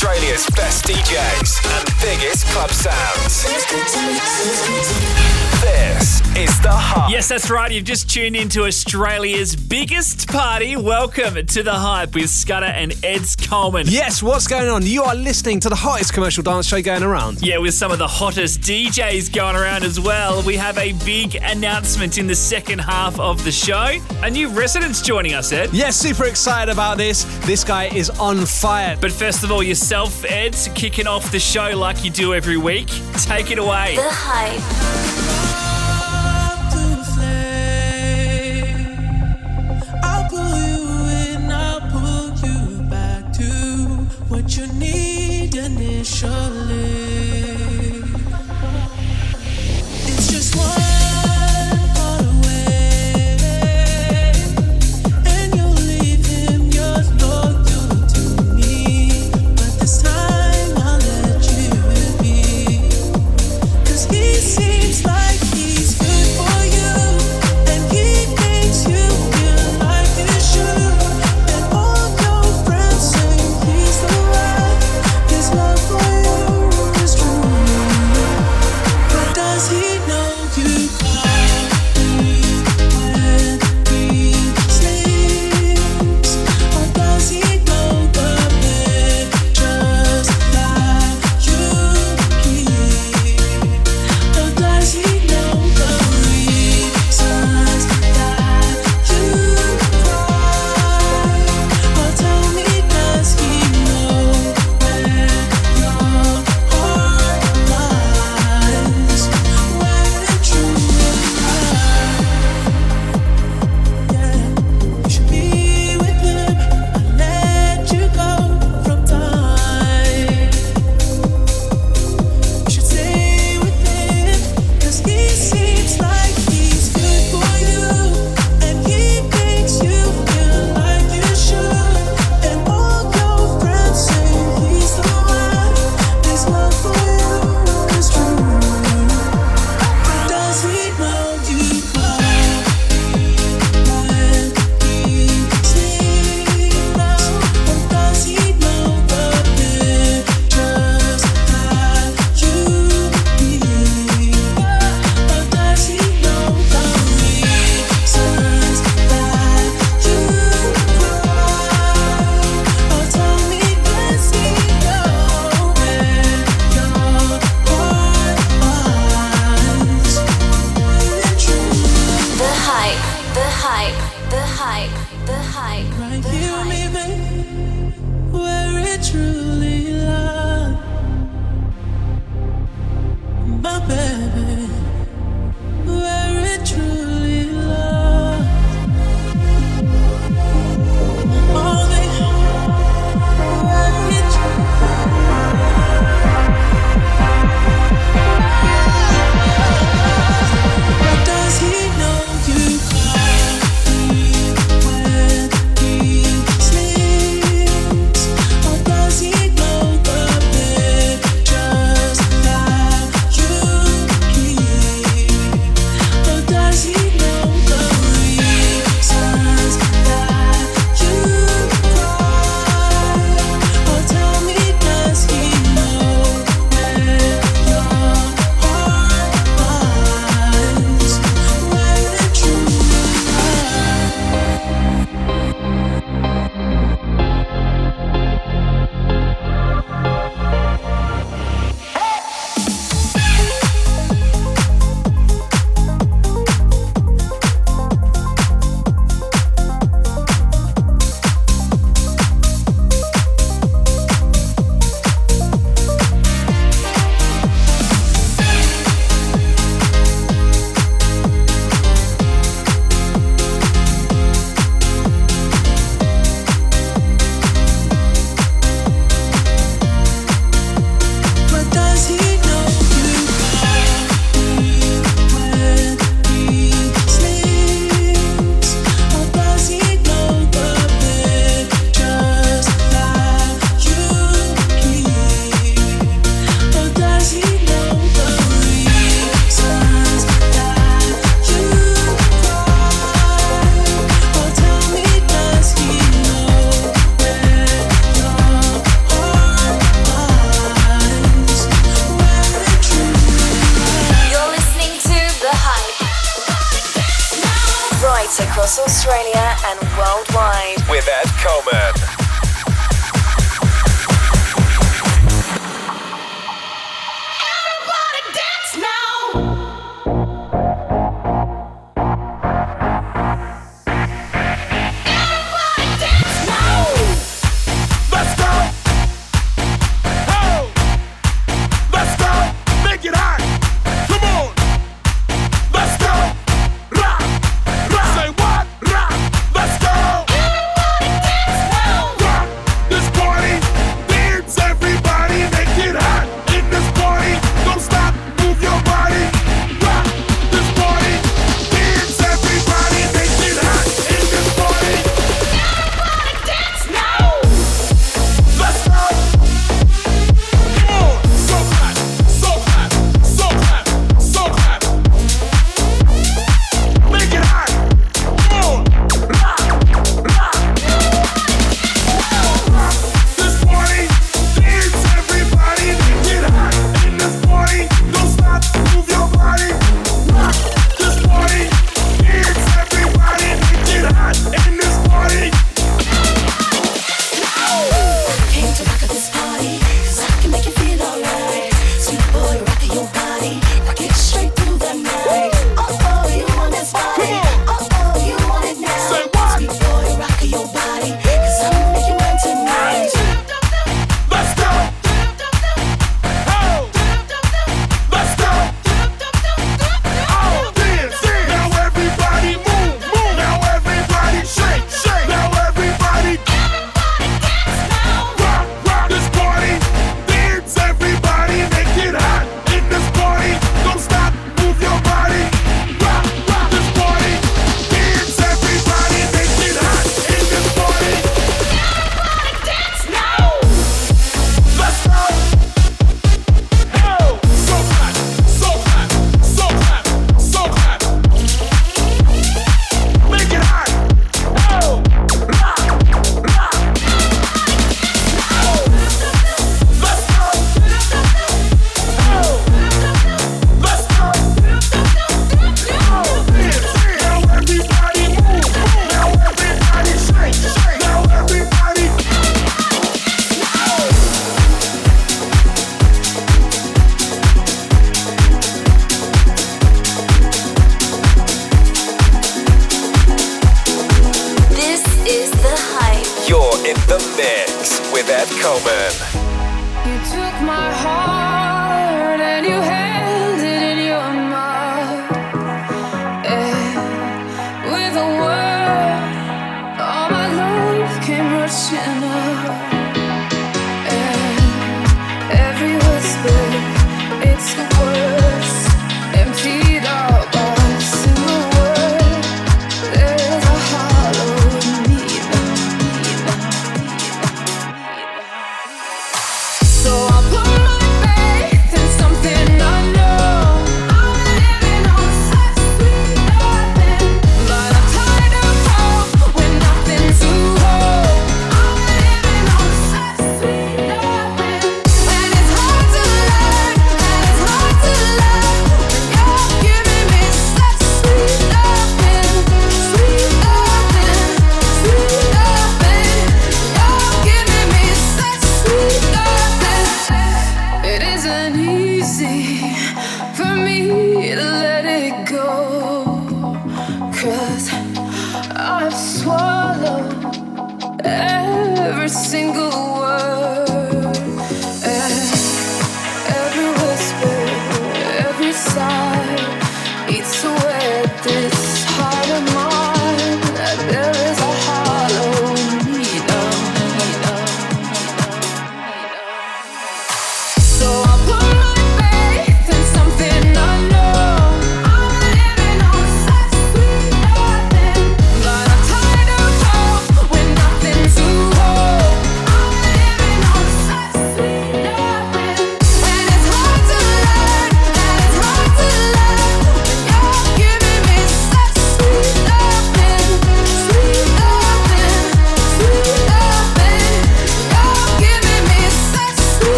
Home of Australia's best DJs and biggest club sounds. This is The Hype. Yes, that's right. You've just tuned into Australia's biggest party. Welcome to the hype with Scudder and Eds Coleman. Yes, what's going on? You are listening to the hottest commercial dance show going around. Yeah, with some of the hottest DJs going around as well. We have a big announcement in the second half of the show. A new resident's joining us, Ed. Yes, super excited about this. This guy is on fire. But first of all, yourself, Ed, kicking off the show like you do every week. Take it away. The hype. What initially.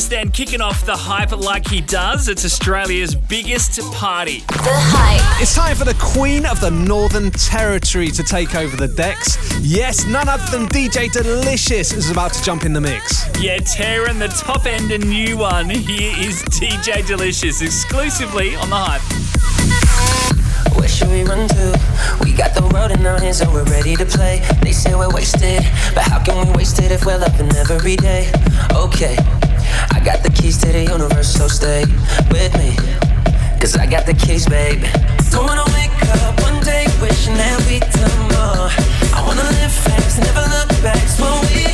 just then, kicking off the hype like he does. It's Australia's biggest party. The hype. It's time for the Queen of the Northern Territory to take over the decks. Yes, none other than DJ Delicious is about to jump in the mix. Yeah, tearing the top end a new one. Here is DJ Delicious exclusively on the hype. Where should we run to? We got the world in our hands and we're ready to play. They say we're wasted, but how can we waste it if we're loving every day? Okay. I got the keys to the universe, so stay with me. Cause I got the keys, babe. Don't wanna wake up one day wishing that we'd done more. I wanna live fast, never look back, so we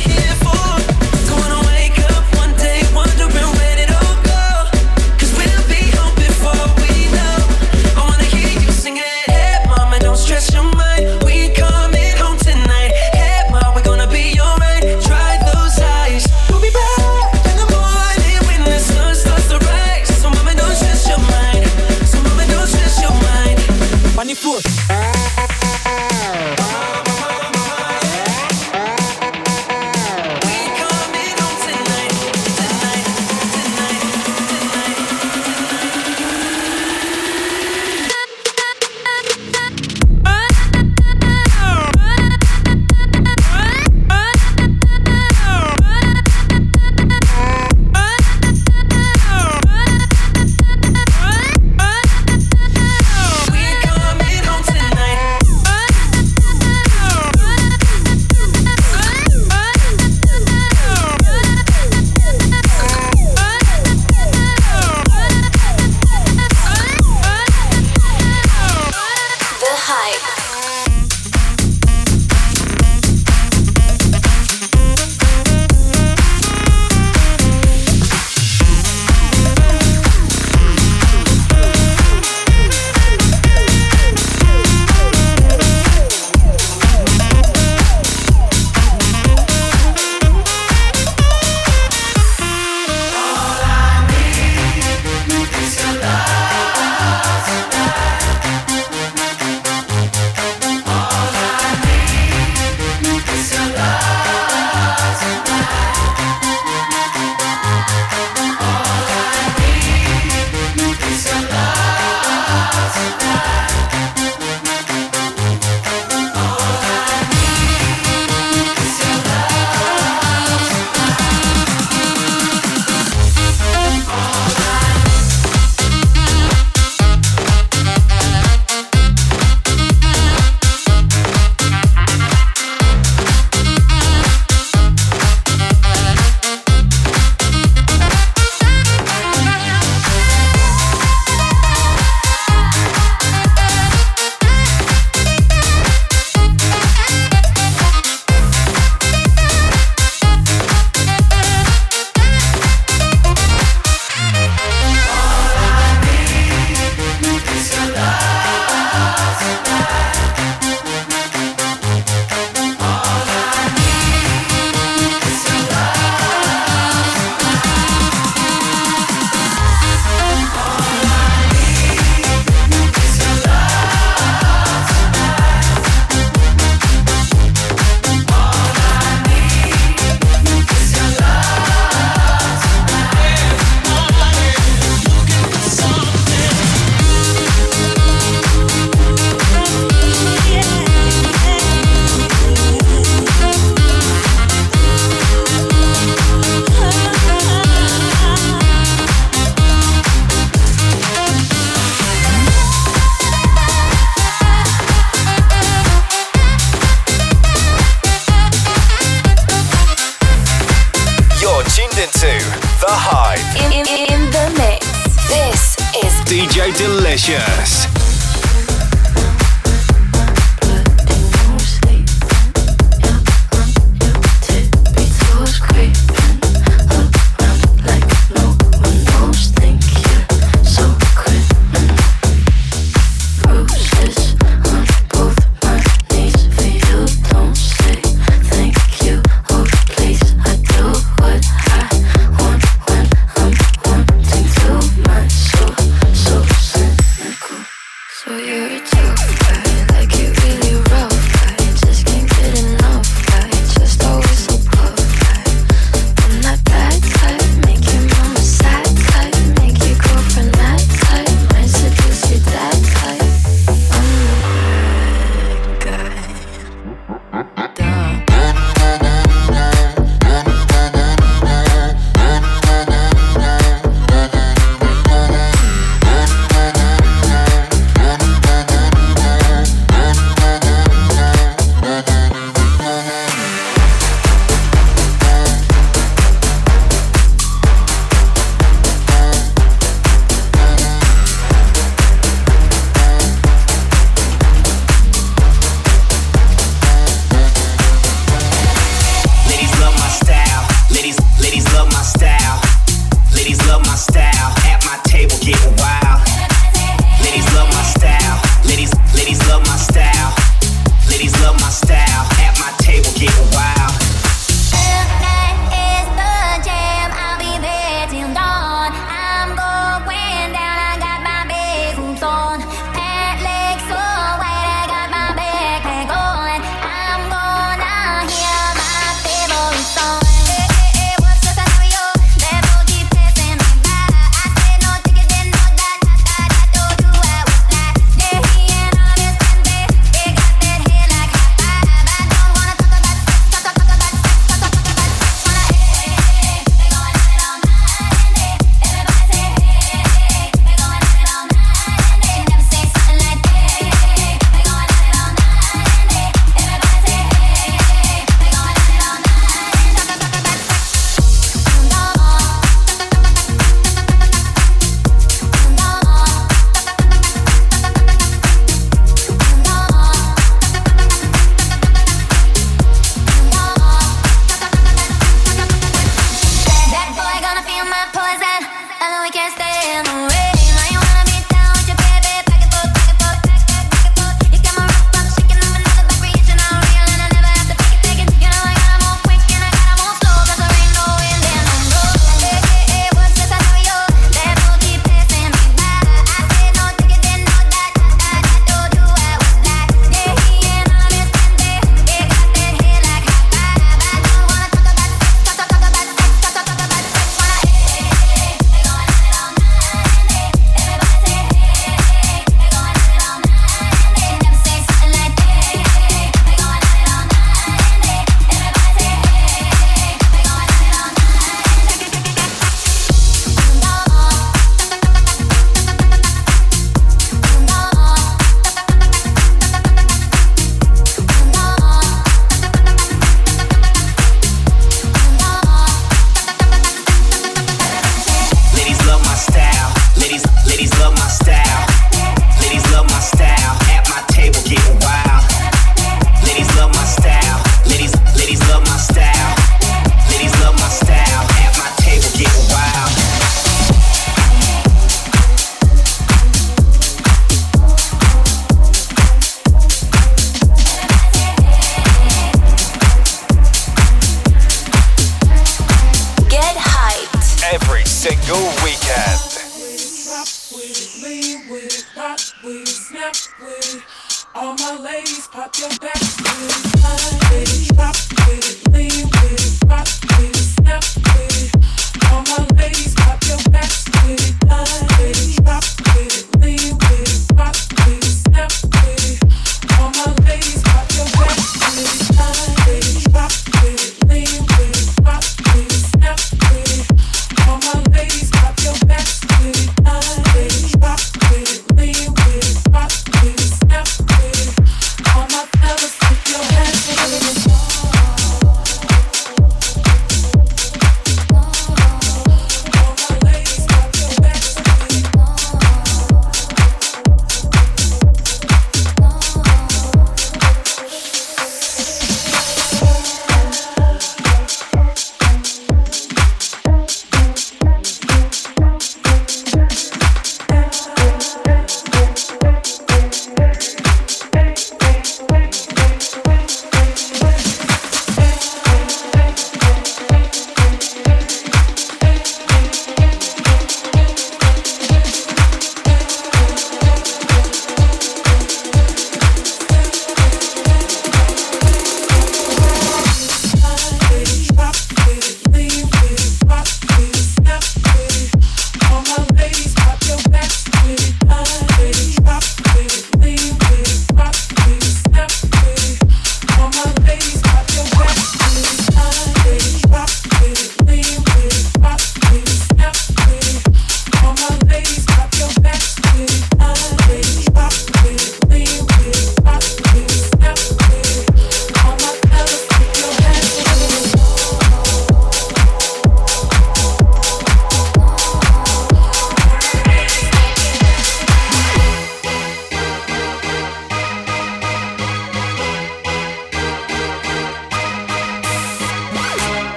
table, wild.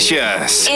Delicious.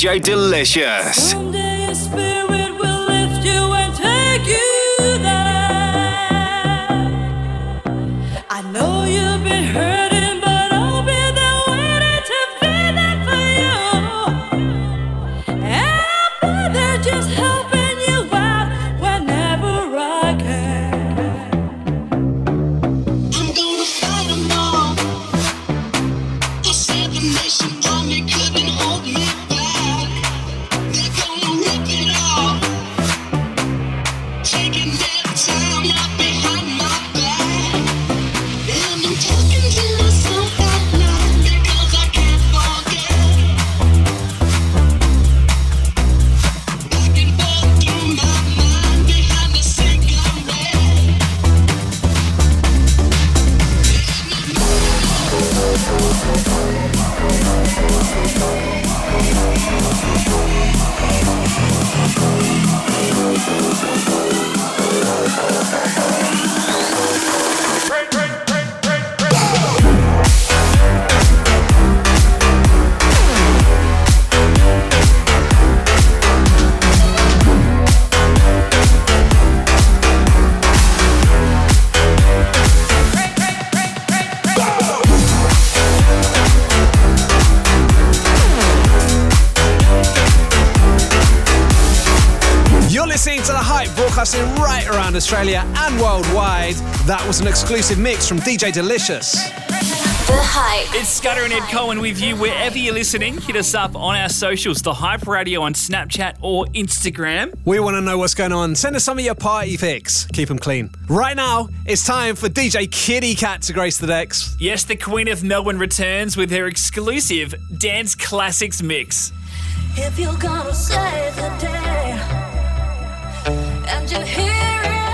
DJ Delicious. That an exclusive mix from DJ Delicious. The Hype. It's Scudder and Ed Cohen with you wherever you're listening. Hit us up on our socials, The Hype Radio on Snapchat or Instagram. We want to know what's going on. Send us some of your party pics. Keep them clean. Right now, it's time for DJ Kitty Cat to grace the decks. Yes, the Queen of Melbourne returns with her exclusive Dance Classics mix. If you're gonna save the day, and you hear what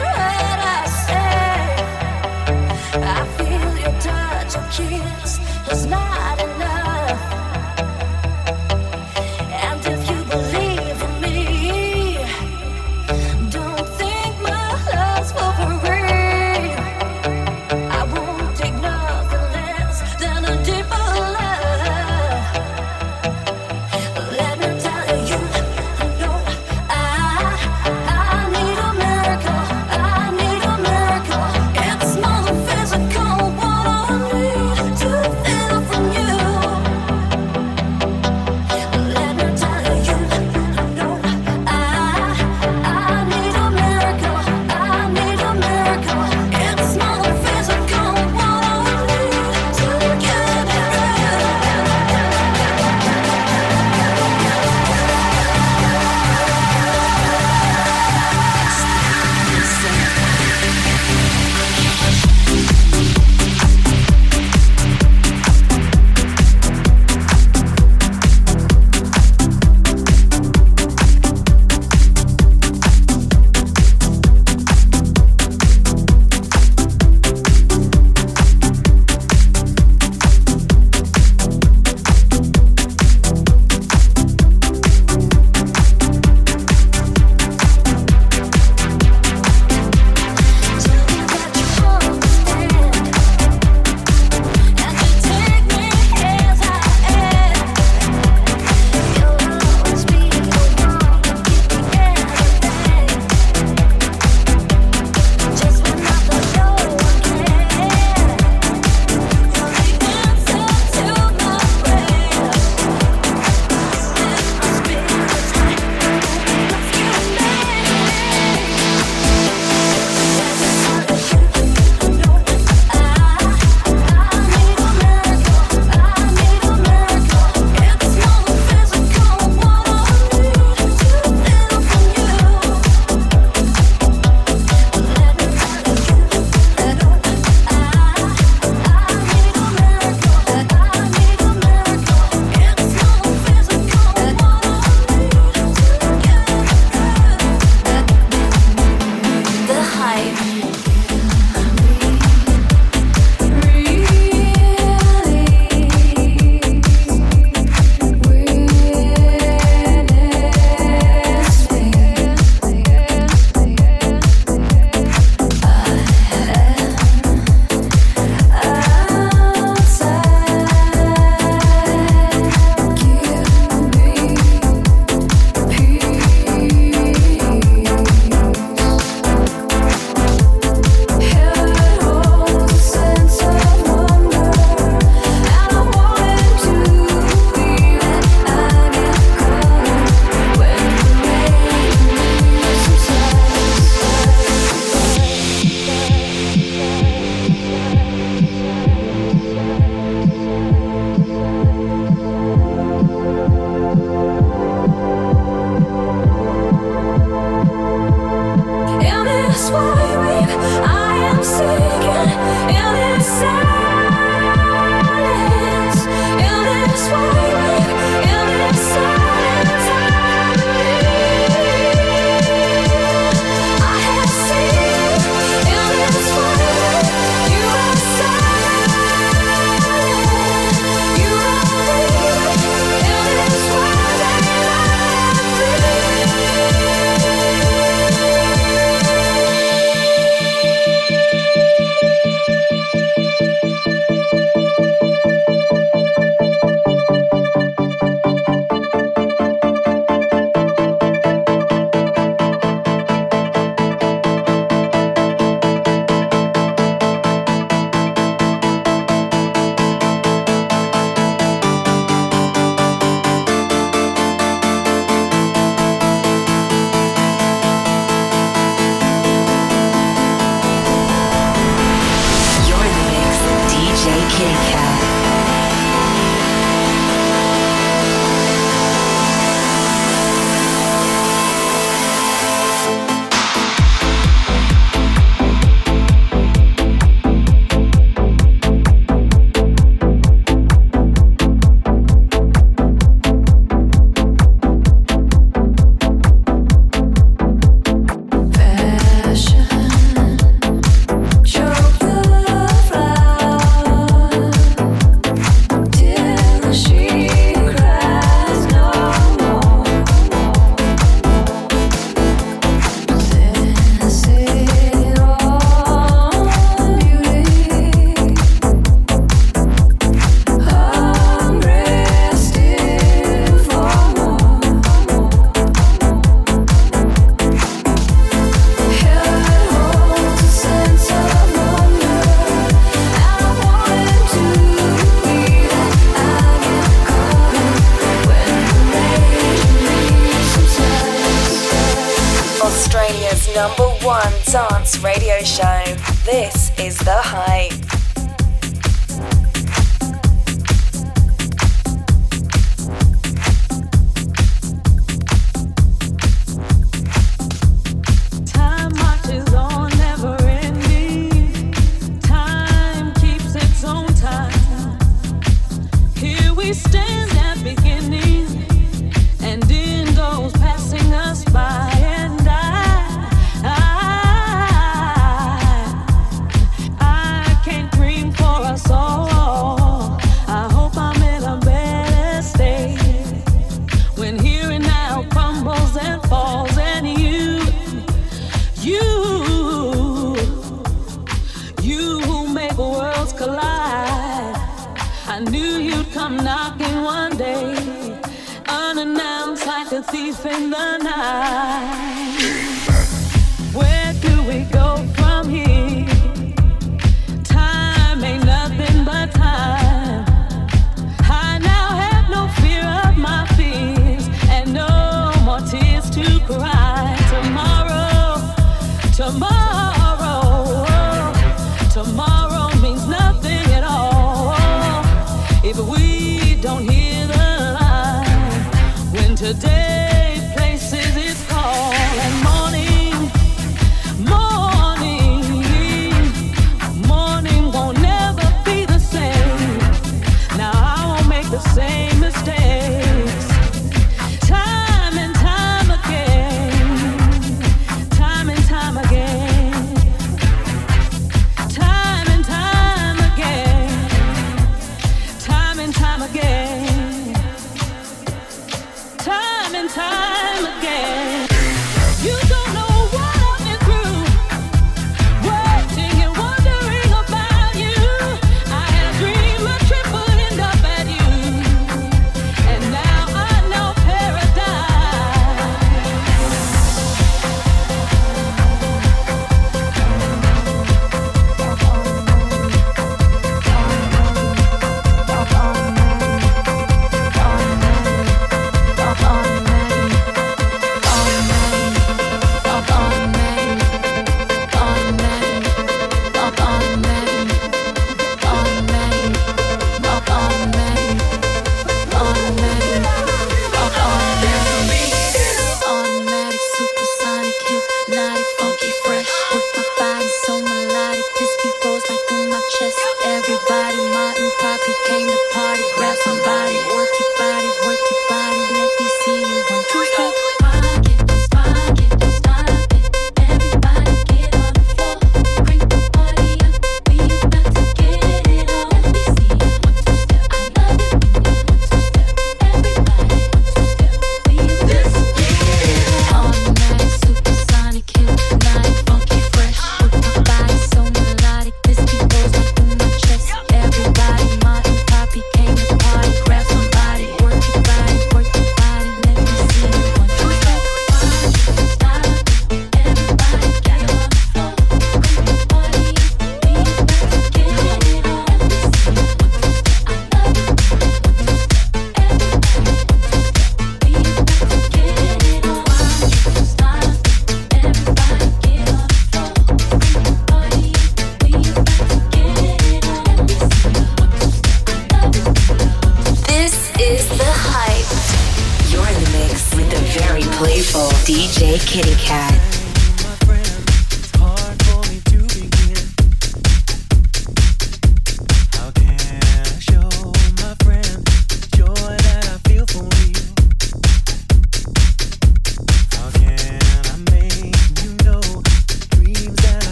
the same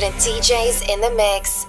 resident DJs in the mix.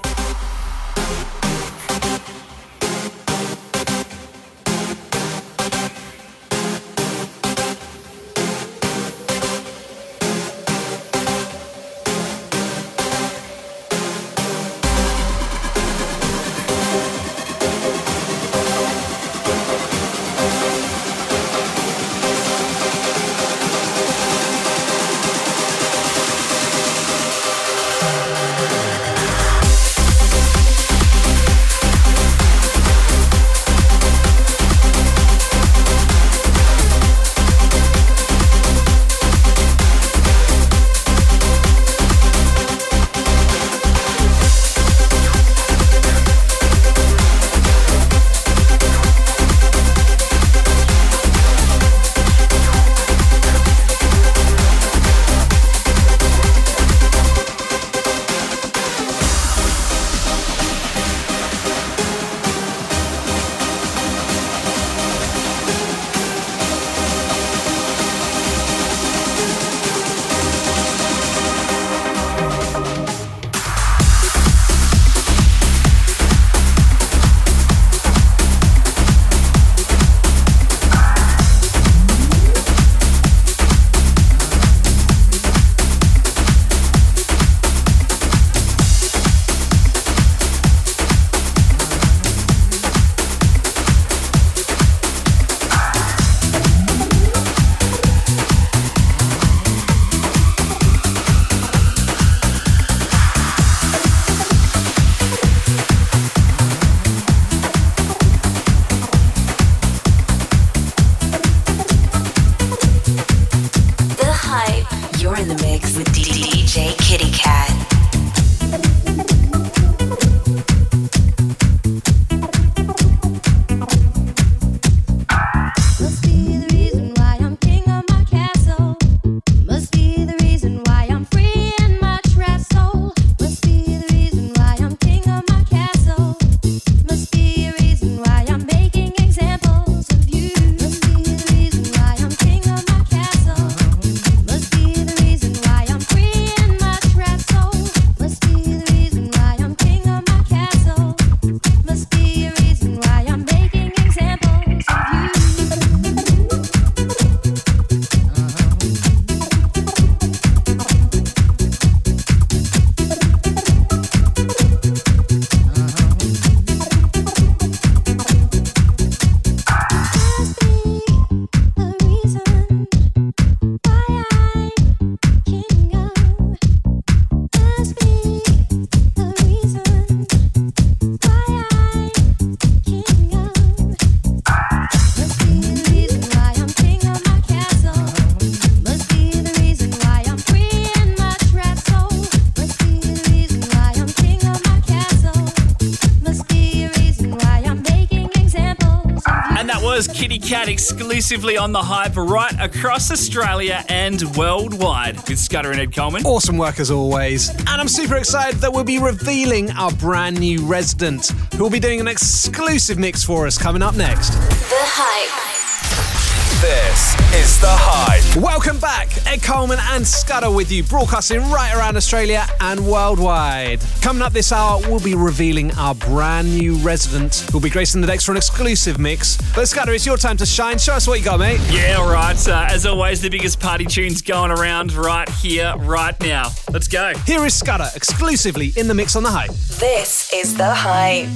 Cat exclusively on the hype right across Australia and worldwide with Scudder and Ed Coleman. Awesome work as always. And I'm super excited that we'll be revealing our brand new resident who will be doing an exclusive mix for us coming up next. The Hype. This is The Hype. Welcome back. Ed Coleman and Scudder with you, broadcasting right around Australia and worldwide. Coming up this hour, we'll be revealing our brand new resident who'll be gracing the decks for an exclusive mix. But Scudder, it's your time to shine. Show us what you got, mate. Yeah, all right. Uh, as always, the biggest party tunes going around right here, right now. Let's go. Here is Scudder exclusively in the mix on the hype. This is The Hype.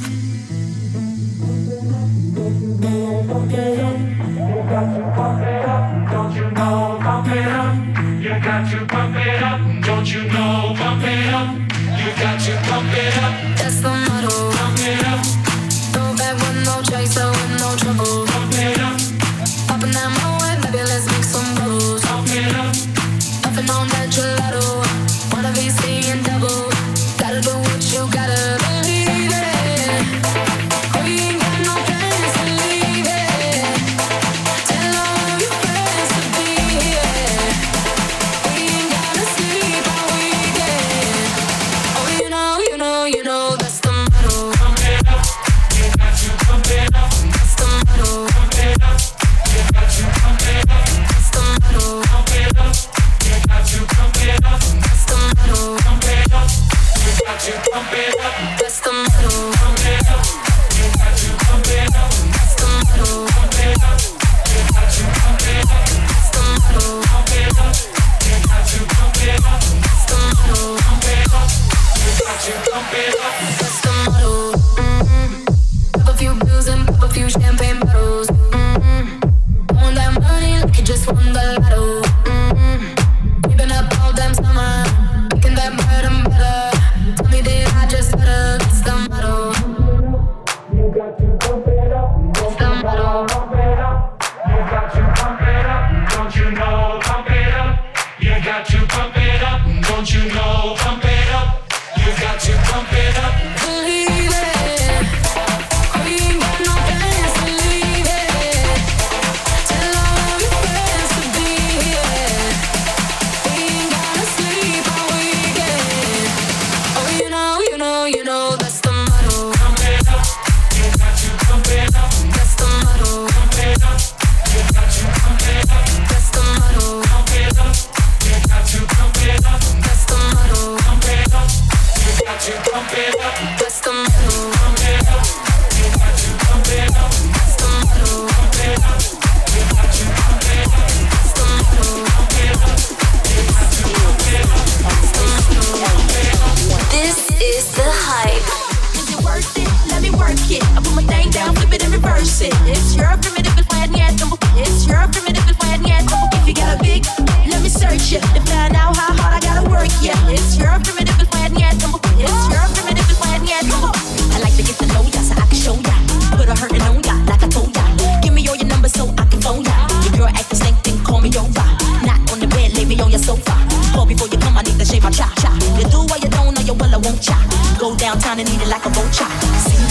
You know? Pump it up. You got to pump it up, don't you know? Pump it up, you got to pump it up. That's the motto. Pump it up, Go back with no chaser, no trouble. got you pumping.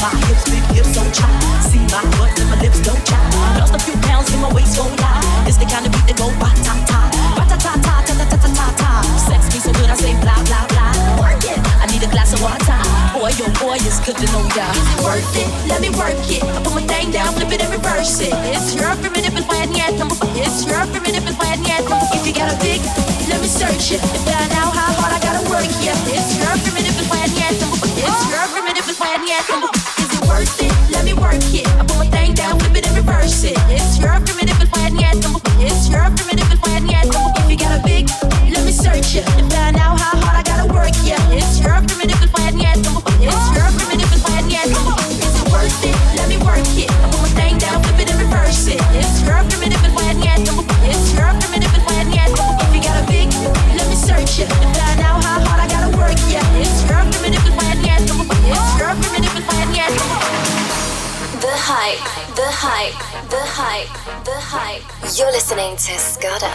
My hips, big hips, so chop. See my butt and my lips don't chop. Lost a few pounds my waist. It's the kind of beat that ta, ta ta ta ta. Sex so good, I say blah blah blah. Work it. I need a glass of water. Boy, boy, good to know ya. Is it worth it? Let me work it. I put my thing down, flip it and reverse it. It's your it's. It's your it's. If you got a let me search it how hard I gotta work. It's your it's. It's your it's. If you and you got a big, let me search it and find out. hype, the hype. You're listening to Scudder.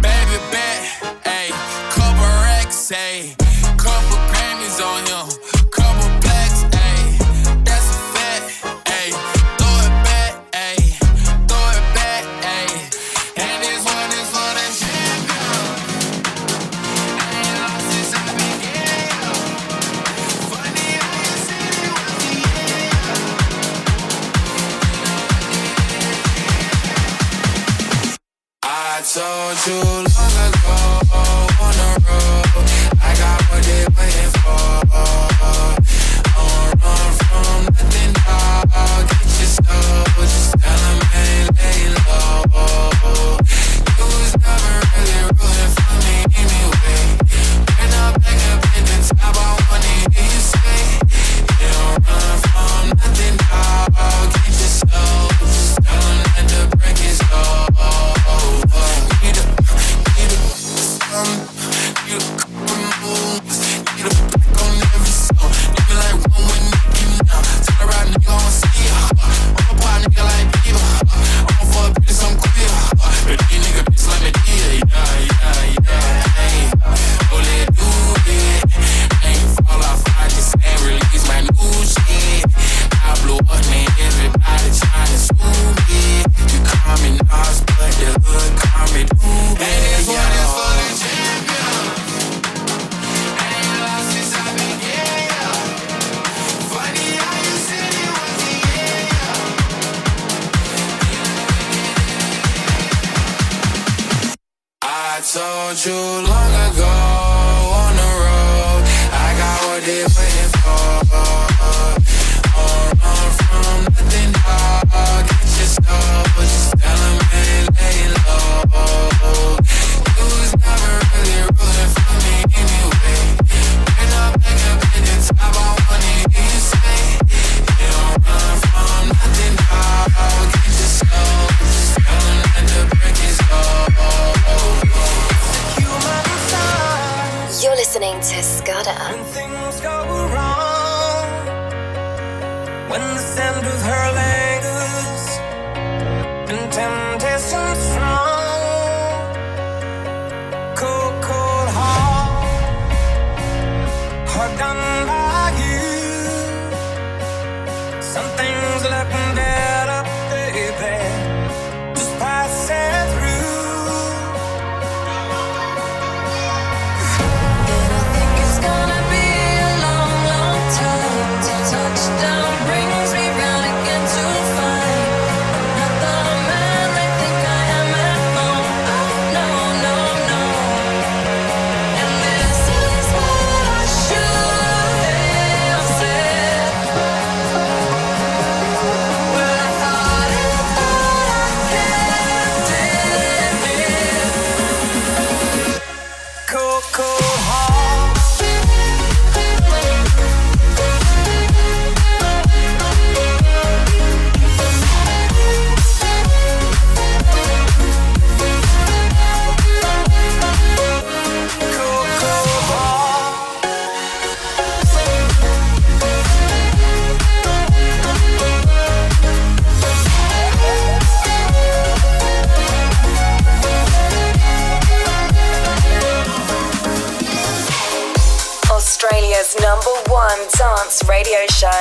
Baby, bet, ayy, cover, X, ayy. shy.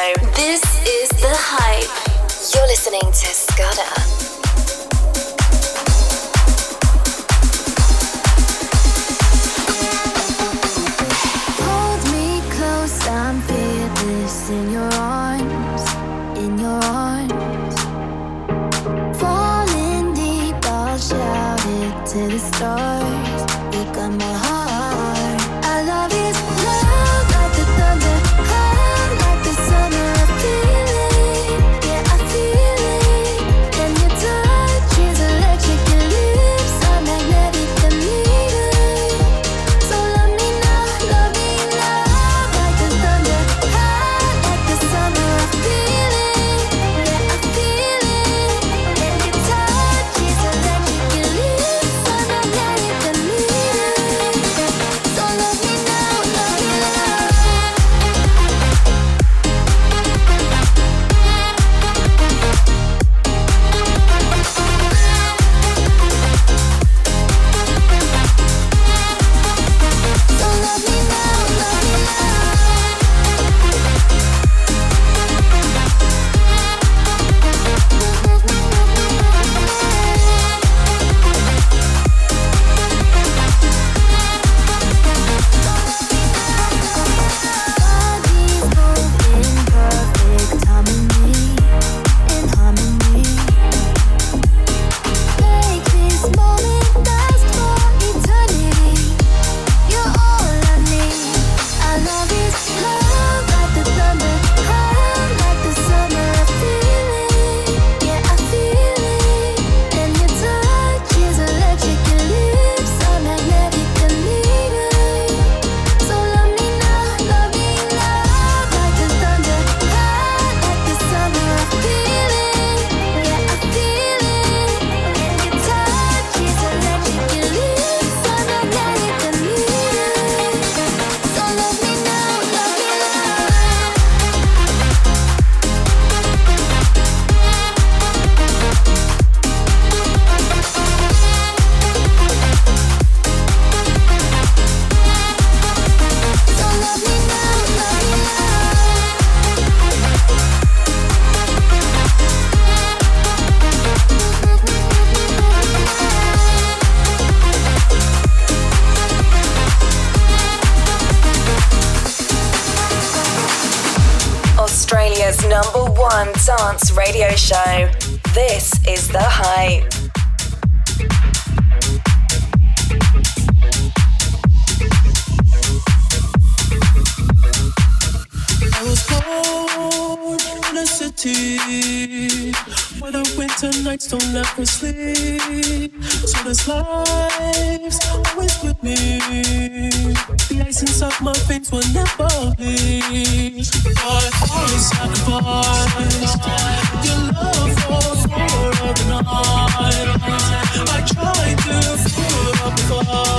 Radio show. This is The Hype. I was born in a city where the winter nights don't ever sleep. So this life's always with me license up my face will never please. But I sacrifice your love for four of the night. I tried to put up a fight.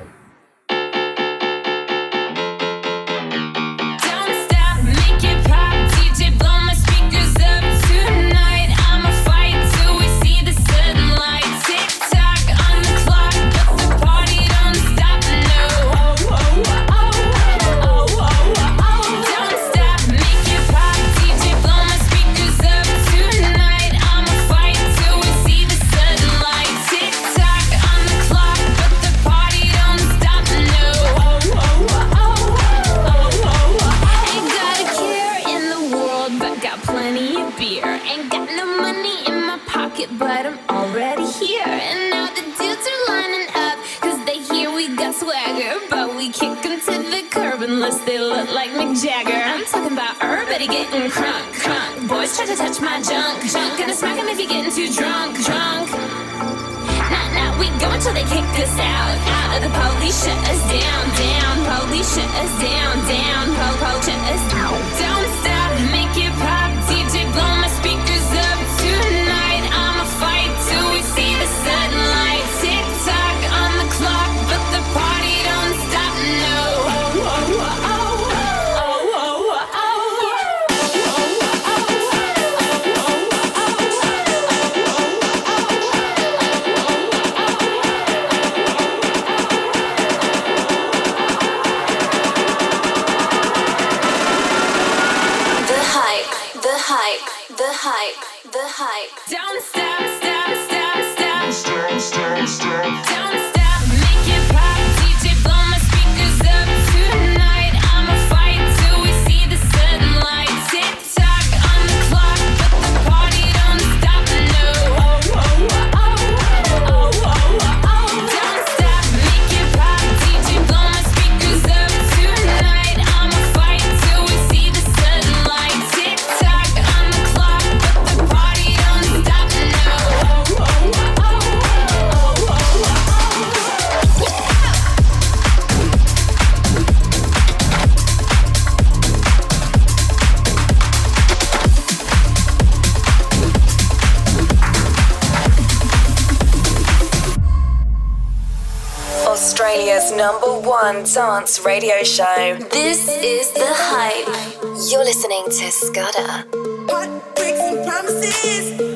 better getting crunk, crunk. Boys try to touch my junk, junk. Gonna smack him if he getting too drunk, drunk. Nah, nah, we go until they kick us out, out. The police shut us down, down. Police shut us down, down. Po, po, shut us down. Don't stop. number one dance radio show. This is The Hype. You're listening to Scudder. And promises.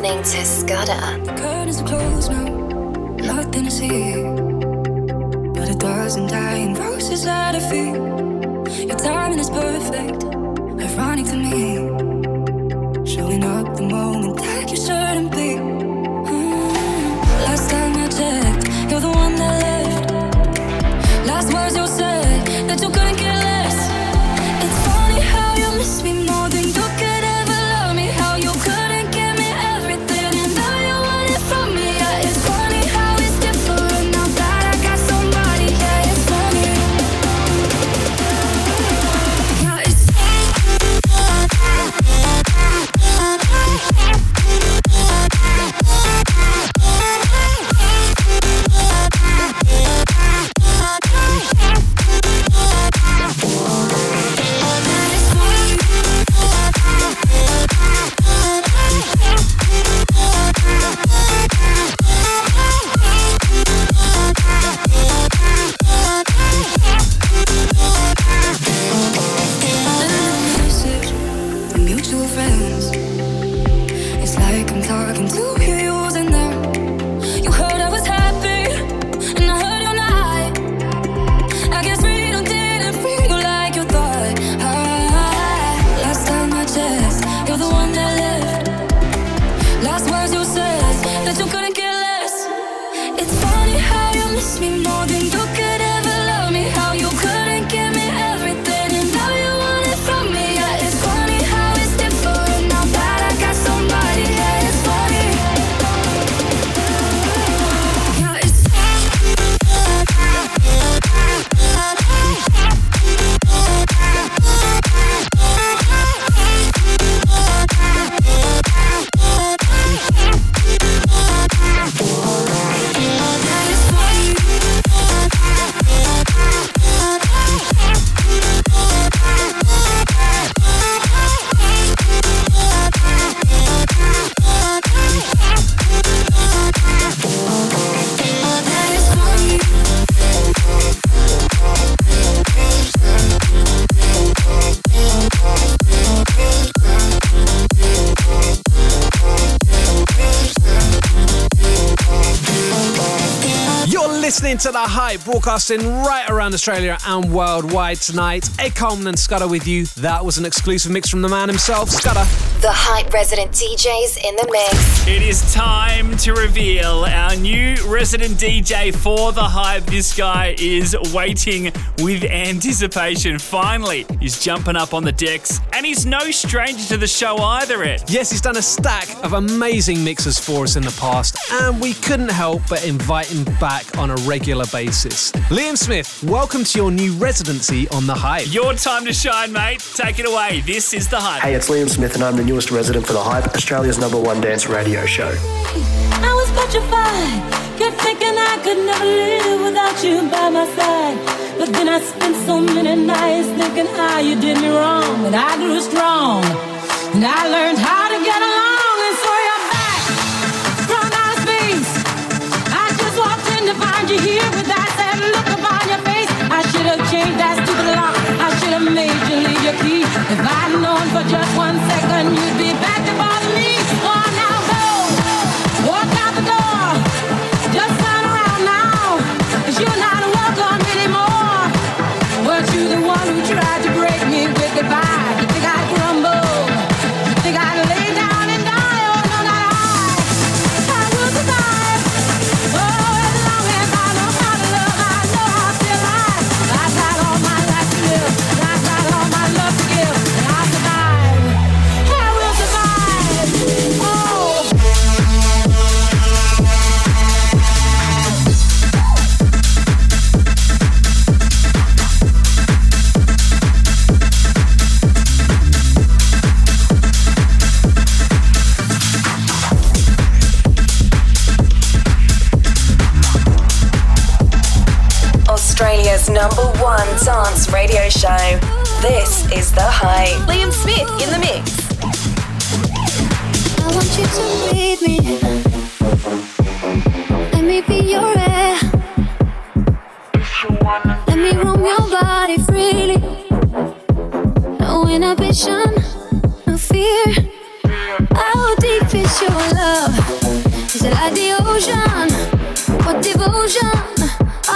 Listening to Scudder. Listening to The Hype, broadcasting right around Australia and worldwide tonight. Ed Coleman and Scudder with you. That was an exclusive mix from the man himself, Scudder. The Hype resident DJs in the mix. It is time to reveal our new resident DJ for the hype. This guy is waiting with anticipation. Finally, he's jumping up on the decks, and he's no stranger to the show either, Ed. Yes, he's done a stack of amazing mixes for us in the past, and we couldn't help but invite him back on a regular basis. Liam Smith, welcome to your new residency on The Hype. Your time to shine, mate. Take it away. This is the hype. Hey, it's Liam Smith, and I'm the newest resident for The Hype, Australia's number one dance radio show. I was petrified, kept thinking I could never live without you by my side. But then I spent so many nights thinking how you did me wrong, and I grew strong, and I learned how to get along, changed that stupid lock. I should have made you leave your key. If I'd known for just one one dance radio show. This is The Hype. Liam Smith in the mix. I want you to breathe me. Let me be your air. Let me roam your body freely. No inhibition, no fear. How deep is your love? Is it like the ocean? What devotion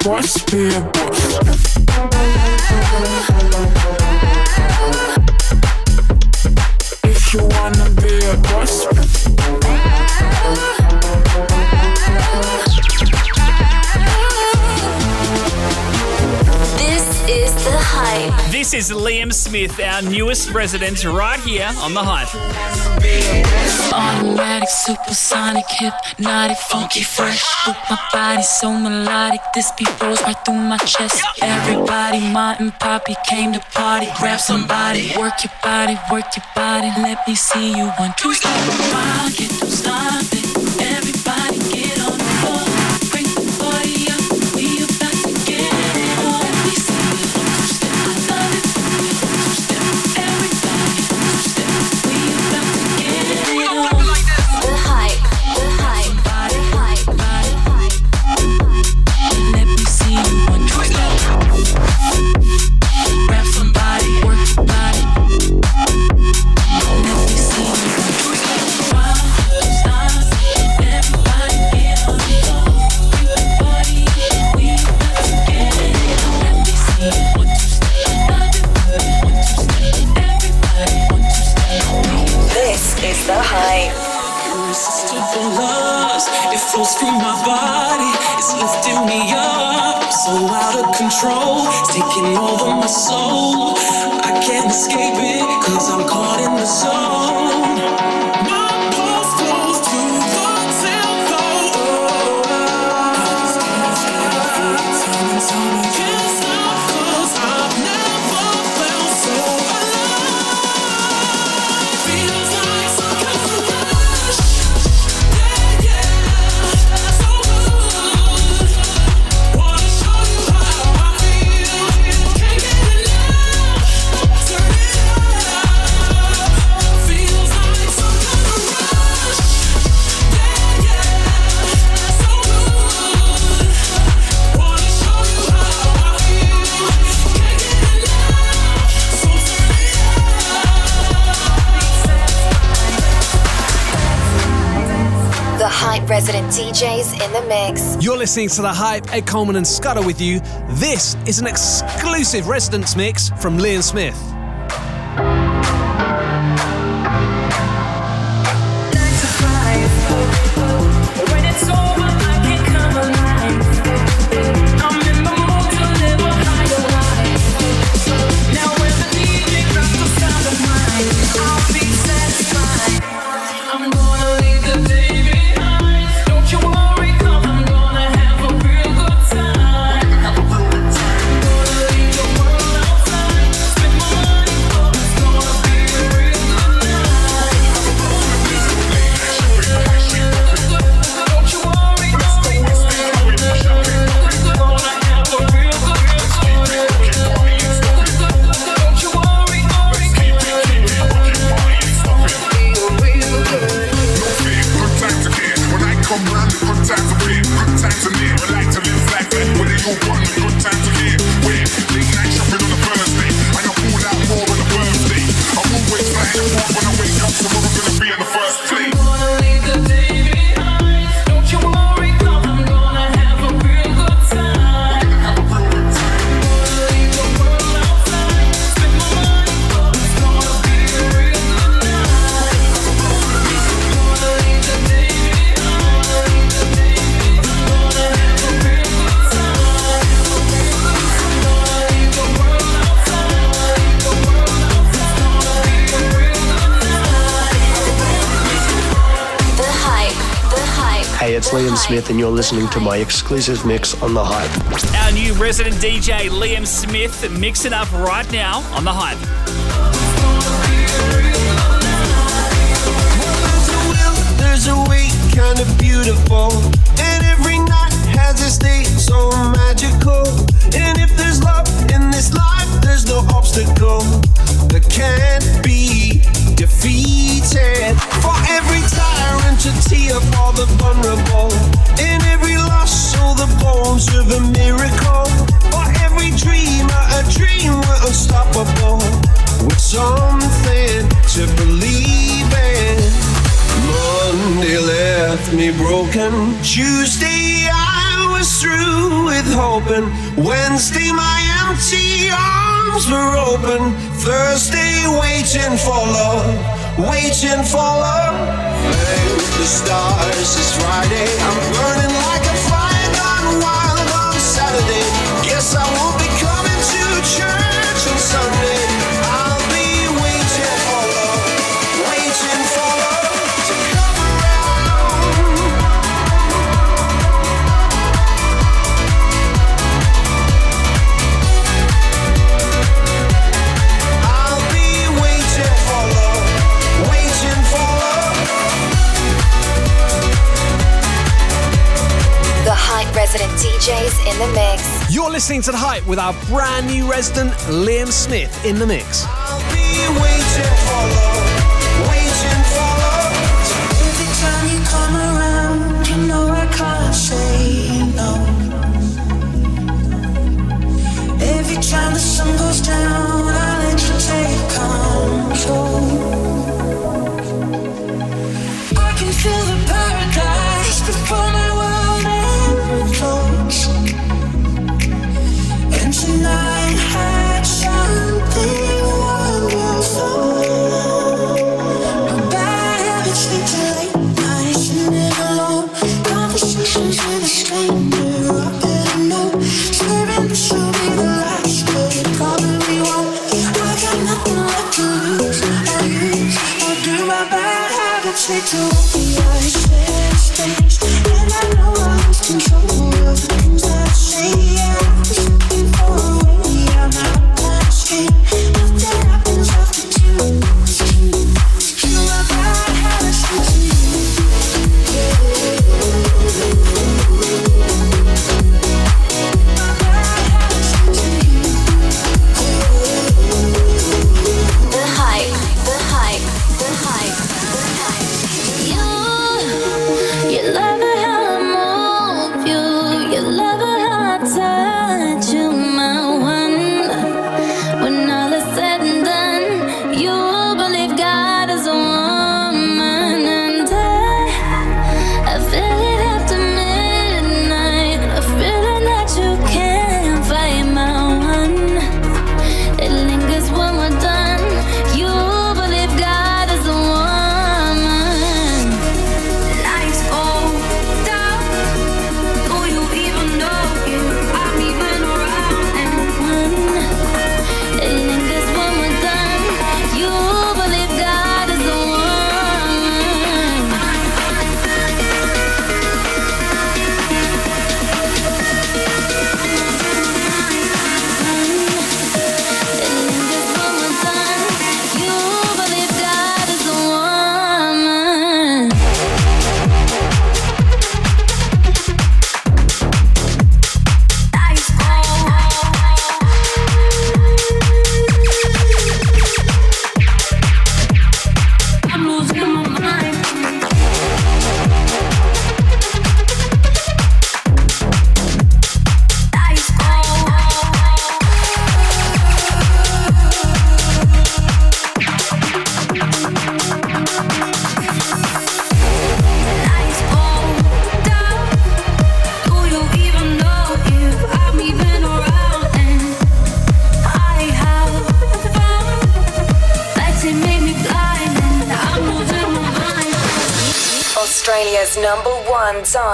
be boss, be a boss. If you wanna be a boss, This is The Hype. This is Liam Smith, our newest resident, right here on the hype. Automatic, supersonic, hypnotic, funky, fresh. With my body so melodic, this beat rolls right through my chest. Everybody, ma and poppy came to party. Grab somebody, work your body, work your body. Let me see you one, two, step around, get don't stop listening to The Hype, Ed Coleman and Scudder with you. This is an exclusive residence mix from Liam Smith. Hey, it's Liam Smith, and you're listening to my exclusive mix on The Hype. Our new resident DJ, Liam Smith, mixing up right now on The Hype. So magical. And if there's love in this life, there's no obstacle that can't be defeated. For every tyrant to tear for the vulnerable. Every loss, the bones of a miracle. For every dreamer, a dream unstoppable. With something to believe in. Monday left me broken. Tuesday I was through with hoping. Wednesday my empty arms were open. Thursday waiting for love, waiting for love. Thank the stars it's Friday. I'm burning like a fire gone wild on Saturday. Resident DJs in the mix. You're listening to The Hype with our brand new resident, Liam Smith, in the mix. Be waiting for waiting for love. Every time you come around, you know I can't say no. Every time the sun goes down, I let you take lead to the I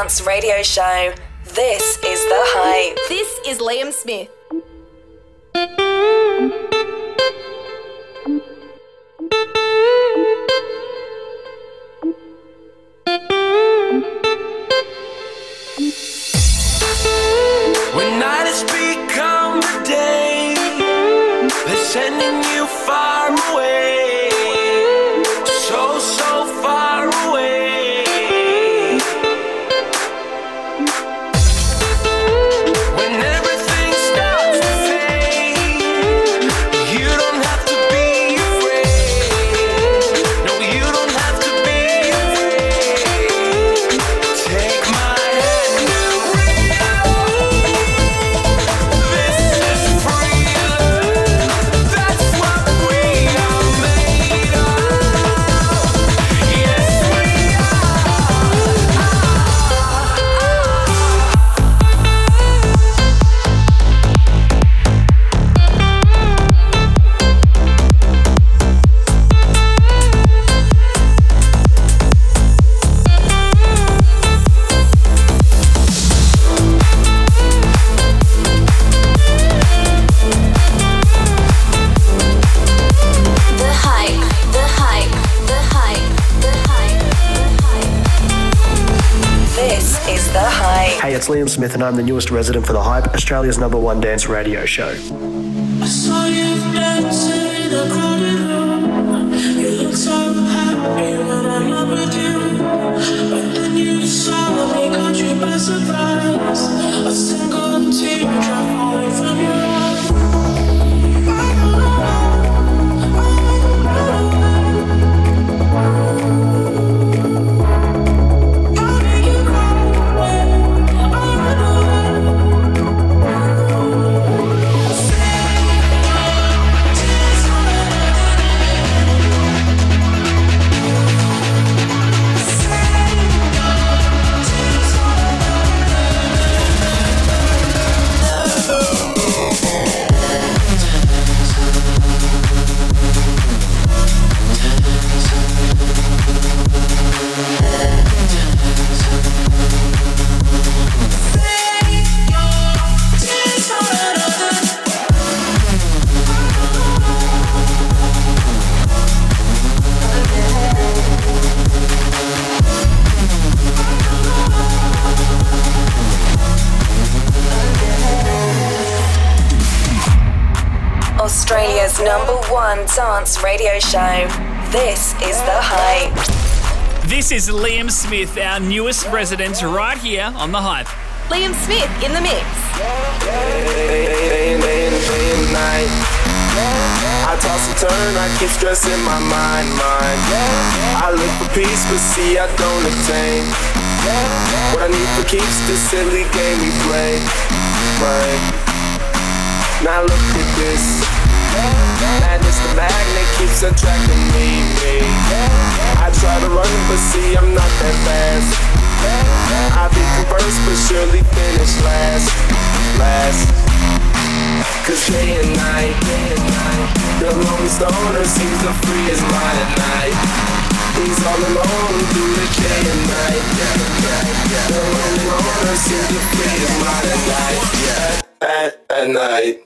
dance radio show. This is The Hype. This is Liam Smith. I'm the newest resident for The Hype, Australia's number one dance radio show. Australia's number one dance radio show. This is The Hype. This is Liam Smith, our newest resident, right here on The Hype. Liam Smith in the mix. Day and day and day. I toss and turn, I keep stressing my mind, mind. I look for peace, but see I don't attain. What I need for keeps this silly game we play, right? Now look at this. Madness, the magnet keeps attracting me, me. I try to run, but see I'm not that fast. I be converse, but surely finish last, last. Cause day and night, day and night, the lonely stoner seems to free his mind at night. He's all alone through the day and night. The lonely loner seems to free his mind at night. At, at night.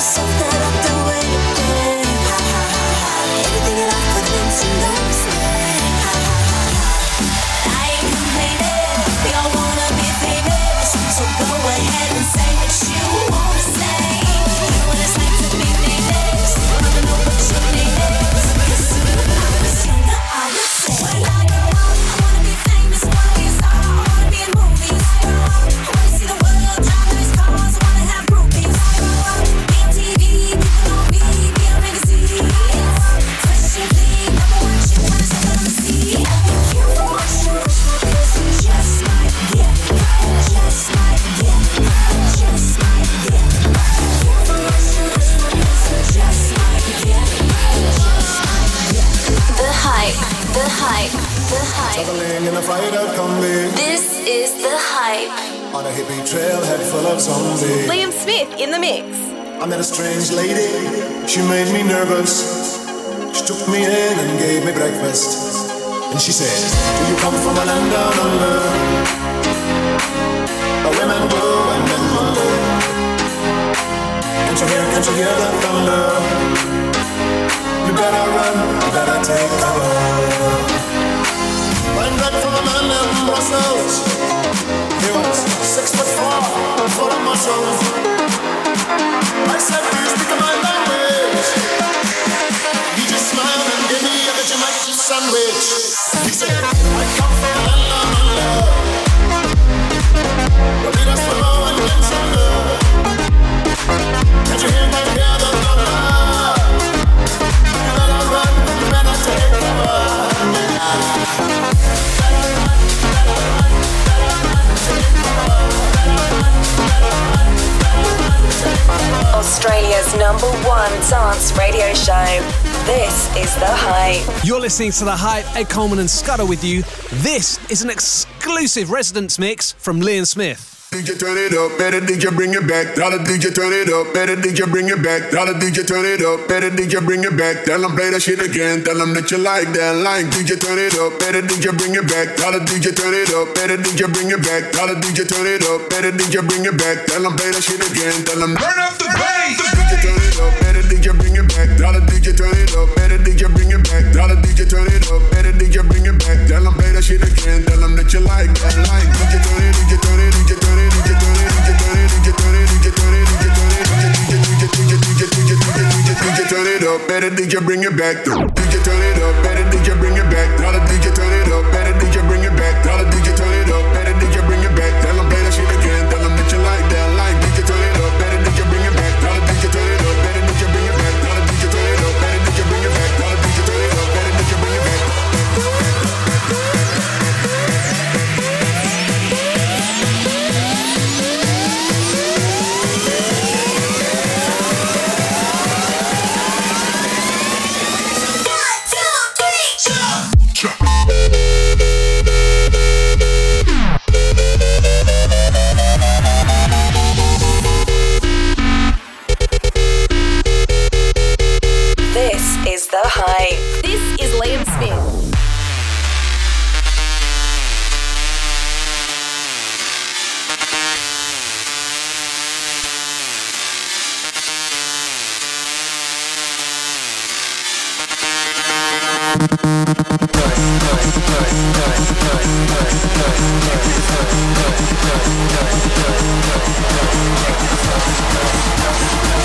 myself that I'd do anything. Smith in the mix. I met a strange lady, she made me nervous. She took me in and gave me breakfast. And she said, Do you come from a land down under? Where women go and men wonder. Can't you hear, can't you hear the thunder? You better run, you better take cover. I'm back from a man in Brussels. He was six foot four, full of muscles. Said, do you speak my language? One dance radio show. This is The Hype. You're listening to The Hype, Ed Coleman and Scudder with you. This is an exclusive residence mix from Liam Smith. DJ turn it up, better DJ bring it back. Tell the DJ turn it up, better DJ bring it back. Tell the DJ turn it up, better DJ bring it back. Tell them play that shit again. Tell them that you like that line. DJ turn it up, better DJ bring it back. Tell the DJ turn it up, better DJ bring it back. Tell the DJ turn it up, better DJ bring it back. Tell them play that shit again. Tell them turn up the bass. DJ turn it up, better DJ bring it back. The DJ turn it up, better DJ bring it back. The DJ turn it up, better DJ bring it back. Tell them play that shit again. Tell them that you like that line. DJ turn it, DJ turn it, DJ turn it. DJ turn it up, better DJ bring it back. DJ turn it up, better DJ bring it back. DJ turn it up, better Thank you.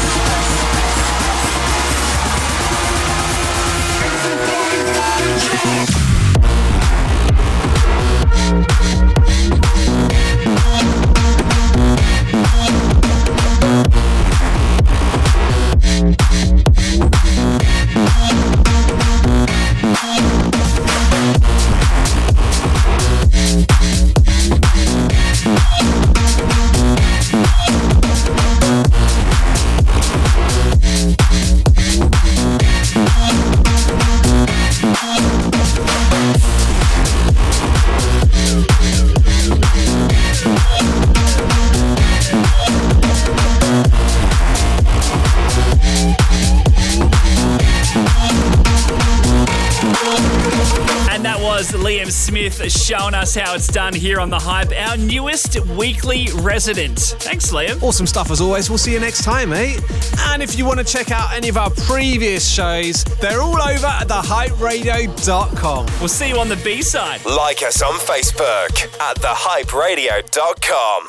Showing us how it's done here on The Hype, our newest weekly resident. Thanks, Liam. Awesome stuff as always. We'll see you next time, eh? And if you want to check out any of our previous shows, they're all over at thehyperadio.com. We'll see you on the B side. Like us on Facebook at thehyperadio.com.